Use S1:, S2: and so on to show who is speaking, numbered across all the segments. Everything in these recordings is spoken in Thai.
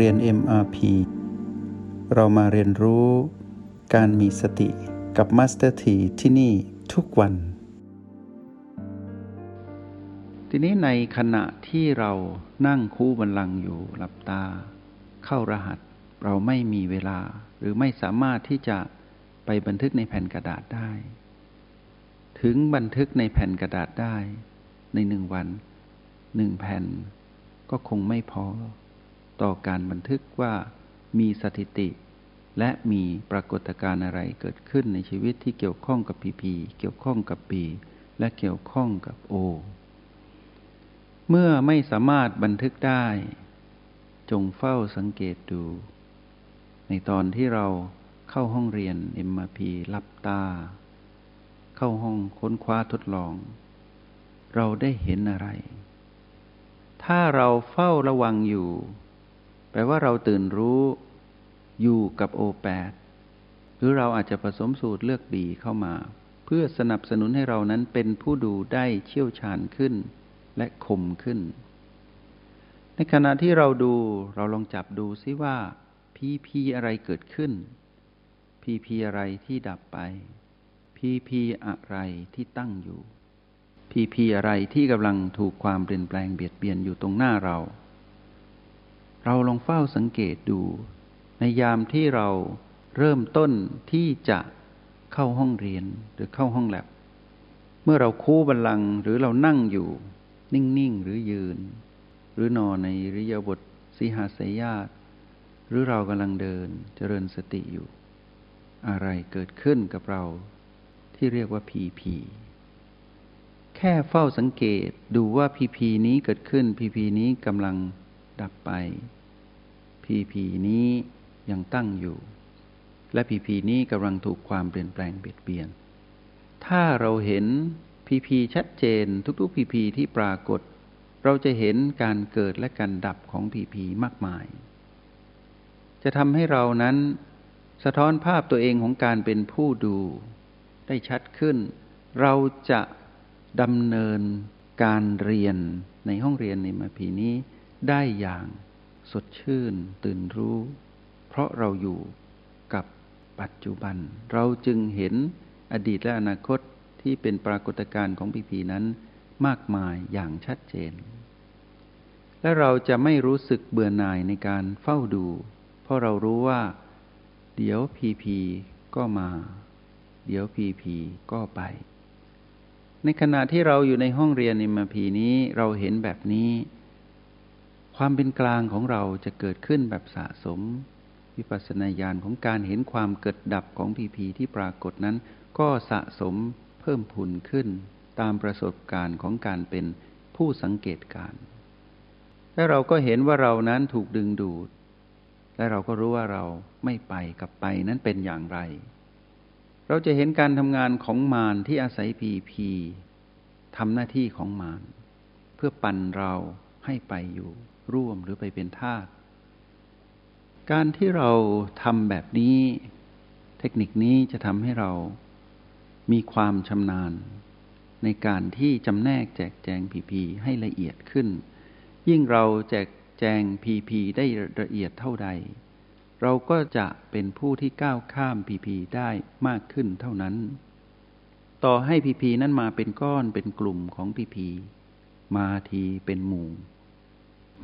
S1: เรียน MRP เรามาเรียนรู้การมีสติกับ Master T ที่ที่นี่ทุกวัน ทีนี้ในขณะที่เรานั่งคู่บันลังอยู่หลับตา เข้ารหัสเราไม่มีเวลา หรือไม่สามารถที่จะไปบันทึกในแผ่นกระดาษได้ ถึงบันทึกในแผ่นกระดาษได้ ในหนึ่งวันหนึ่งแผ่นก็คงไม่พอ ต่อการบันทึกว่ามีสถิติ และมีปรากฏการณ์อะไรเกิดขึ้นในชีวิตที่เกี่ยวข้องกับพีพีเกี่ยวข้องกับปี และเกี่ยวข้องกับโอ เมื่อไม่สามารถบันทึกได้ จงเฝ้าสังเกตดู ในตอนที่เราเข้าห้องเรียน MRP ลับตา เข้าห้องค้นคว้าทดลอง เราได้เห็นอะไร ถ้าเราเฝ้าระวังอยู่ แปลว่าเราตื่นรู้อยู่กับโอแปดหรือเราอาจจะผสมสูตรเลือกบีเข้ามา เพื่อสนับสนุนให้เรานั้นเป็นผู้ดูได้เชี่ยวชาญขึ้นและคมขึ้น ในขณะที่เราดูเราลองจับดูซิว่าพีพีอะไรเกิดขึ้น พีพีอะไรที่ดับไป พีพีอะไรที่ตั้งอยู่ พีพีอะไรที่กำลังถูกความเปลี่ยนแปลงเบียดเบียนอยู่ตรงหน้าเรา เราลองเฝ้าสังเกตดู ในยามที่เราเริ่มต้นที่จะเข้าห้องเรียนหรือเข้าห้องแลบ เมื่อเราคู่บัลลังหรือเรานั่งอยู่ นิ่ง ๆ หรือยืน หรือนอนในริยบทสีหาสยาตหรือเรากำลังเดินเจริญสติอยู่ อะไรเกิดขึ้นกับเราที่เรียกว่าพีพีแค่เฝ้าสังเกตดูว่าพีพีนี้เกิดขึ้นพีพีนี้กำลังดับไป พีพีนี้ยังตั้งอยู่ และพีพีนี้กำลังถูกความเปลี่ยนแปลงเบียดเบียน ถ้าเราเห็นพีพีชัดเจนทุกๆพีพีที่ปรากฏ เราจะเห็นการเกิดและการดับของพีพีมากมาย จะทำให้เรานั้น สะท้อนภาพตัวเองของการเป็นผู้ดู ได้ชัดขึ้น เราจะดำเนินการเรียนในห้องเรียนในมาพีนี้ได้อย่าง สดชื่นตื่นรู้ เพราะเราอยู่กับปัจจุบัน เราจึงเห็นอดีตและอนาคตที่เป็นปรากฏการณ์ของพีพีนั้นมากมายอย่างชัดเจน และเราจะไม่รู้สึกเบื่อหน่ายในการเฝ้าดู เพราะเรารู้ว่า เดี๋ยวพีพีก็มา เดี๋ยวพีพีก็ไป ในขณะที่เราอยู่ในห้องเรียนในมาพีนี้เราเห็นแบบนี้ ความเป็นกลางของเราจะเกิดขึ้นแบบสะสม วิปัสสนาญาณของการเห็นความเกิดดับของพีพีที่ปรากฏนั้น ก็สะสมเพิ่มพูนขึ้น ตามประสบการณ์ของการเป็นผู้สังเกตการและเราก็เห็นว่าเรานั้นถูกดึงดูด และเราก็รู้ว่าเราไม่ไปกับไปนั้นเป็นอย่างไร เราจะเห็นการทำงานของมารที่อาศัยพีพีทำหน้าที่ของมารเพื่อปั่นเรา ให้ไปอยู่ร่วมหรือไปเป็นทาสการที่เราทำแบบนี้ เทคนิคนี้จะทำให้เรามีความชำนาญ ในการที่จำแนกแจกแจงพีพีให้ละเอียดขึ้น ยิ่งเราแจกแจงพีพีได้ละเอียดเท่าใด เราก็จะเป็นผู้ที่ก้าวข้ามพีพีได้มากขึ้นเท่านั้น ต่อให้พีพีนั้นมาเป็นก้อนเป็นกลุ่มของพีพีมาทีเป็นหมู่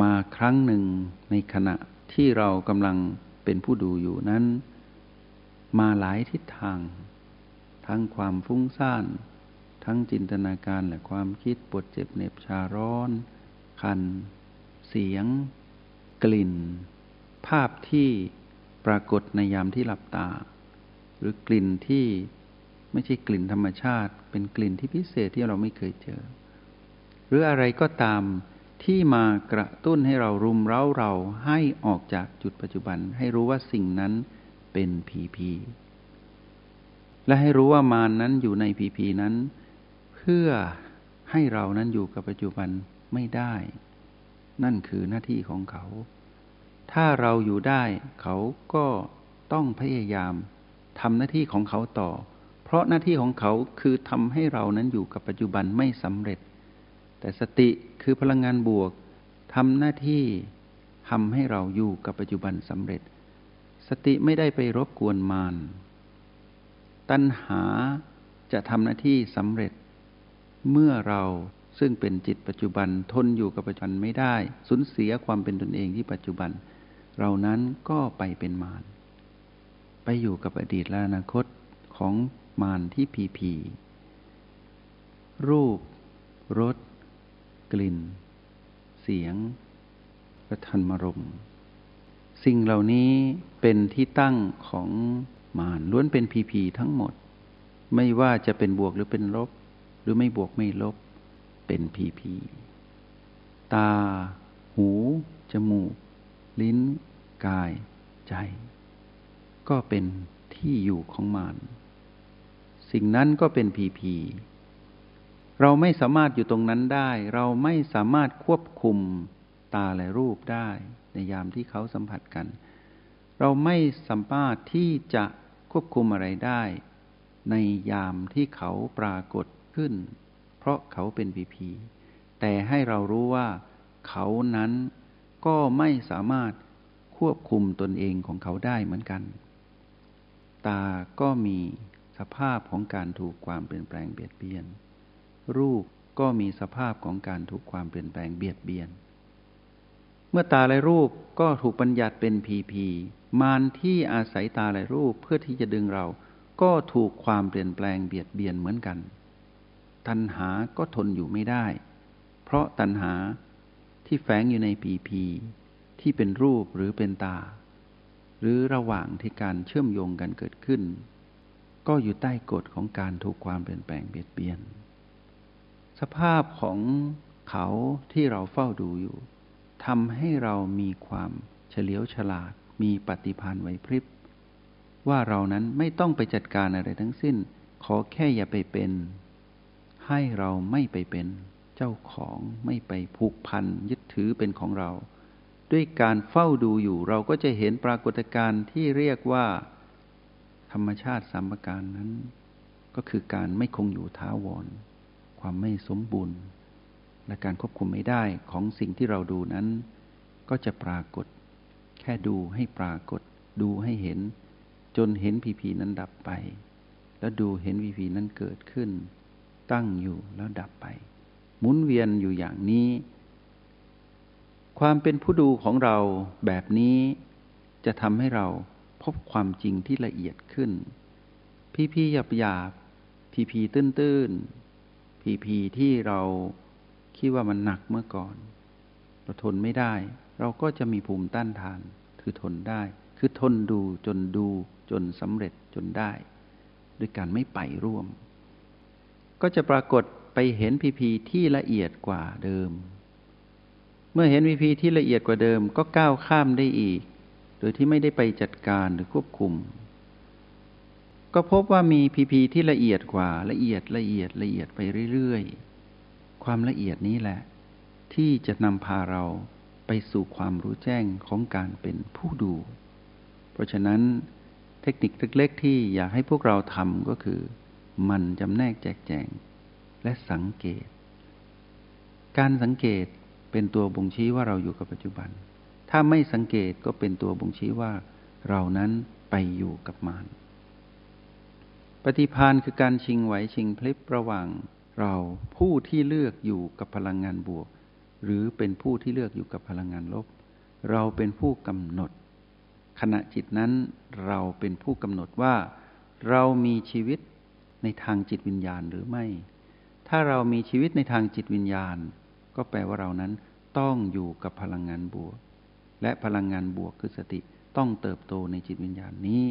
S1: มาครั้งหนึ่งในขณะที่เรากำลังเป็นผู้ดูอยู่นั้น มาหลายทิศทาง ทั้งความฟุ้งซ่าน ทั้งจินตนาการและความคิดปวดเจ็บเหน็บชาร้อน คัน เสียง กลิ่น ภาพที่ปรากฏในยามที่หลับตา หรือกลิ่นที่ไม่ใช่กลิ่นธรรมชาติ เป็นกลิ่นที่พิเศษที่เราไม่เคยเจอ หรืออะไรก็ตาม ที่มากระตุ้นให้เรารุมเร้าเราให้ออกจากจุดปัจจุบัน ให้รู้ว่าสิ่งนั้นเป็นผีผีและให้รู้ว่ามานนั้นอยู่ในผีผีนั้น เพื่อให้เรานั้นอยู่กับปัจจุบันไม่ได้ นั่นคือหน้าที่ของเขา ถ้าเราอยู่ได้เขาก็ต้องพยายามทำหน้าที่ของเขาต่อ เพราะหน้าที่ของเขาคือทำให้เรานั้นอยู่กับปัจจุบันไม่สำเร็จ แต่สติคือพลังงานบวกทำหน้าที่ทำให้เราอยู่กับปัจจุบันสำเร็จ สติไม่ได้ไปรบกวนมารตัณหาจะทำหน้าที่สำเร็จ เมื่อเราซึ่งเป็นจิตปัจจุบันทนอยู่กับปัจจุบันไม่ได้สูญเสียความเป็นตนเองที่ปัจจุบัน เรานั้นก็ไปเป็นมารไปอยู่กับอดีตและอนาคตของมารที่พีพีรูปรส กลิ่น เสียงและธรรมรม สิ่งเหล่านี้เป็นที่ตั้งของมารล้วนเป็นพีพีทั้งหมด ไม่ว่าจะเป็นบวกหรือเป็นลบ หรือไม่บวกไม่ลบ เป็นพีพีตา หู จมูก ลิ้น กาย ใจ ก็เป็นที่อยู่ของมารสิ่งนั้นก็เป็นพีพี เราไม่สามารถอยู่ตรงนั้นได้ เราไม่สามารถควบคุมตาและรูปได้ ในยามที่เขาสัมผัสกัน เราไม่สามารถที่จะควบคุมอะไรได้ ในยามที่เขาปรากฏขึ้น เพราะเขาเป็นพีพีแต่ให้เรารู้ว่าเขานั้นก็ไม่สามารถควบคุมตนเองของเขาได้เหมือนกัน ตาก็มีสภาพของการถูกความเปลี่ยนแปลงเบียดเบียน รูปก็มีสภาพของการถูกความเปลี่ยนแปลงเบียดเบียน เมื่อตาและรูปก็ถูกบัญญัติเป็นพีพีมารที่อาศัยตาและรูปเพื่อที่จะดึงเรา ก็ถูกความเปลี่ยนแปลงเบียดเบียนเหมือนกัน ตัณหาก็ทนอยู่ไม่ได้ เพราะตัณหาที่แฝงอยู่ในพีพีที่เป็นรูปหรือเป็นตา หรือระหว่างที่การเชื่อมโยงกันเกิดขึ้น ก็อยู่ใต้กฎของการถูกความเปลี่ยนแปลงเบียดเบียน สภาพของเขาที่เราเฝ้าดูอยู่ทำให้เรามีความเฉลียวฉลาด มีปฏิภาณไหวพริบ ว่าเรานั้นไม่ต้องไปจัดการอะไรทั้งสิ้น ขอแค่อย่าไปเป็น ให้เราไม่ไปเป็นเจ้าของไม่ไปผูกพันยึดถือเป็นของเรา ด้วยการเฝ้าดูอยู่เราก็จะเห็นปรากฏการณ์ที่เรียกว่า ธรรมชาติสามประการนั้น ก็คือการไม่คงอยู่ท้าวร ความไม่สมบูรณ์ และการควบคุมไม่ได้ของสิ่งที่เราดูนั้น ก็จะปรากฏ แค่ดูให้ปรากฏ ดูให้เห็น จนเห็นพีพีนั้นดับไป แล้วดูเห็นพีพีนั้นเกิดขึ้น ตั้งอยู่แล้วดับไป หมุนเวียนอยู่อย่างนี้ ความเป็นผู้ดูของเราแบบนี้จะทำให้เราพบความจริงที่ละเอียดขึ้น พีพีหยาบหยาบพีพีตื้นตื้ พีพีที่เราคิดว่ามันหนักเมื่อก่อน เราทนไม่ได้ เราก็จะมีภูมิต้านทาน คือทนได้ คือทนดูจนดูจนสำเร็จจนได้ ด้วยการไม่ไปร่วม ก็จะปรากฏไปเห็นพีพีที่ละเอียดกว่าเดิม เมื่อเห็นพีพีที่ละเอียดกว่าเดิม ก็ก้าวข้ามได้อีก โดยที่ไม่ได้ไปจัดการหรือควบคุม ก็พบว่ามีพีพีที่ละเอียดกว่าละเอียดละเอียดละเอียดไปเรื่อยๆ ความละเอียดนี้แหละ ที่จะนำพาเราไปสู่ความรู้แจ้งของการเป็นผู้ดู เพราะฉะนั้นเทคนิคเล็กๆ ที่อยากให้พวกเราทำก็คือมันจำแนกแจกแจง และสังเกต การสังเกตเป็นตัวบ่งชี้ว่าเราอยู่กับปัจจุบัน ถ้าไม่สังเกตก็เป็นตัวบ่งชี้ว่าเรานั้นไปอยู่กับมาร ปฏิพานคือการชิงไหวชิงพลิบระหว่างเราผู้ที่เลือกอยู่กับพลังงานบวก หรือเป็นผู้ที่เลือกอยู่กับพลังงานลบ เราเป็นผู้กำหนด ขณะจิตนั้นเราเป็นผู้กำหนดว่า เรามีชีวิตในทางจิตวิญญาณหรือไม่ ถ้าเรามีชีวิตในทางจิตวิญญาณ ก็แปลว่าเรานั้นต้องอยู่กับพลังงานบวก และพลังงานบวกคือสติต้องเติบโตในจิตวิญญาณนี้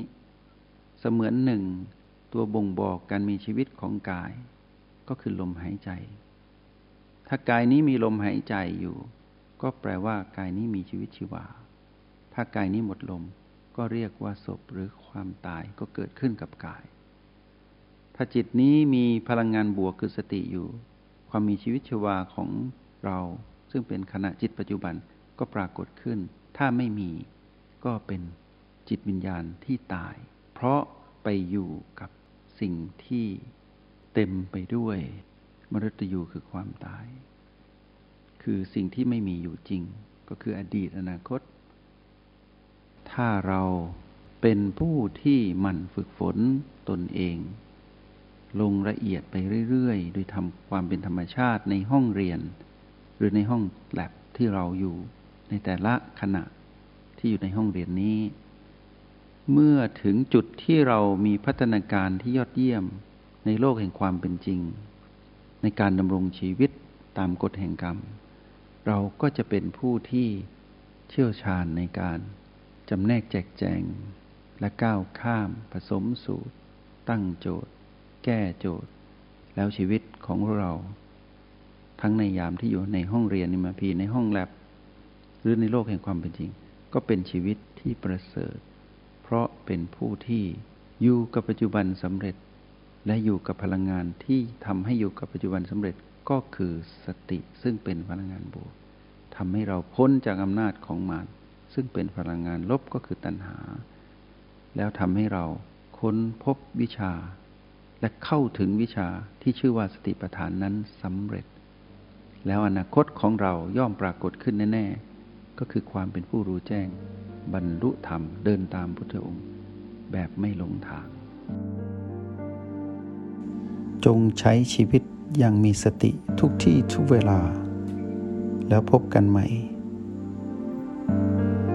S1: เสมือนหนึ่ง ตัวบ่งบอกการมีชีวิตของกาย ก็คือลมหายใจ ถ้ากายนี้มีลมหายใจอยู่ ก็แปลว่ากายนี้มีชีวิตชีวา ถ้ากายนี้หมดลม ก็เรียกว่าศพหรือความตายก็เกิดขึ้นกับกาย ถ้าจิตนี้มีพลังงานบวกคือสติอยู่ ความมีชีวิตชีวาของเรา ซึ่งเป็นขณะจิตปัจจุบันก็ปรากฏขึ้น ถ้าไม่มีก็เป็นจิตวิญญาณที่ตาย เพราะไปอยู่กับ สิ่งที่เต็มไปด้วยมรตยูคือความตาย คือสิ่งที่ไม่มีอยู่จริง ก็คืออดีตอนาคต ถ้าเราเป็นผู้ที่หมั่นฝึกฝนตนเอง ลงละเอียดไปเรื่อยๆ โดยทำความเป็นธรรมชาติในห้องเรียน หรือในห้องแลบที่เราอยู่ในแต่ละขณะที่อยู่ในห้องเรียนนี้ เมื่อถึงจุดที่เรามีพัฒนาการที่ยอดเยี่ยมในโลกแห่งความเป็นจริง ในการดำรงชีวิตตามกฎแห่งกรรม เราก็จะเป็นผู้ที่เชี่ยวชาญในการจำแนกแจกแจง และก้าวข้าม ผสมสูตร ตั้งโจทย์ แก้โจทย์ แล้วชีวิตของเรา ทั้งในยามที่อยู่ในห้องเรียนนิมาพีในห้องแลบหรือในโลกแห่งความเป็นจริง ก็เป็นชีวิตที่ประเสริฐ เพราะเป็นผู้ที่อยู่กับปัจจุบันสำเร็จ และอยู่กับพลังงานที่ทำให้อยู่กับปัจจุบันสำเร็จก็คือสติซึ่งเป็นพลังงานบวกทำให้เราพ้นจากอำนาจของมารซึ่งเป็นพลังงานลบก็คือตัณหา แล้วทำให้เราค้นพบวิชา และเข้าถึงวิชาที่ชื่อว่าสติปัฏฐานนั้นสำเร็จ แล้วอนาคตของเราย่อมปรากฏขึ้นแน่ๆ ก็คือความเป็นผู้รู้แจ้ง บรรลุธรรมเดินตามพุทธองค์ แบบไม่หลงทาง จงใช้ชีวิตอย่างมีสติทุกที่ทุกเวลา แล้วพบกันใหม่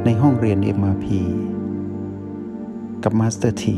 S1: ในห้องเรียน MRP กับ Master T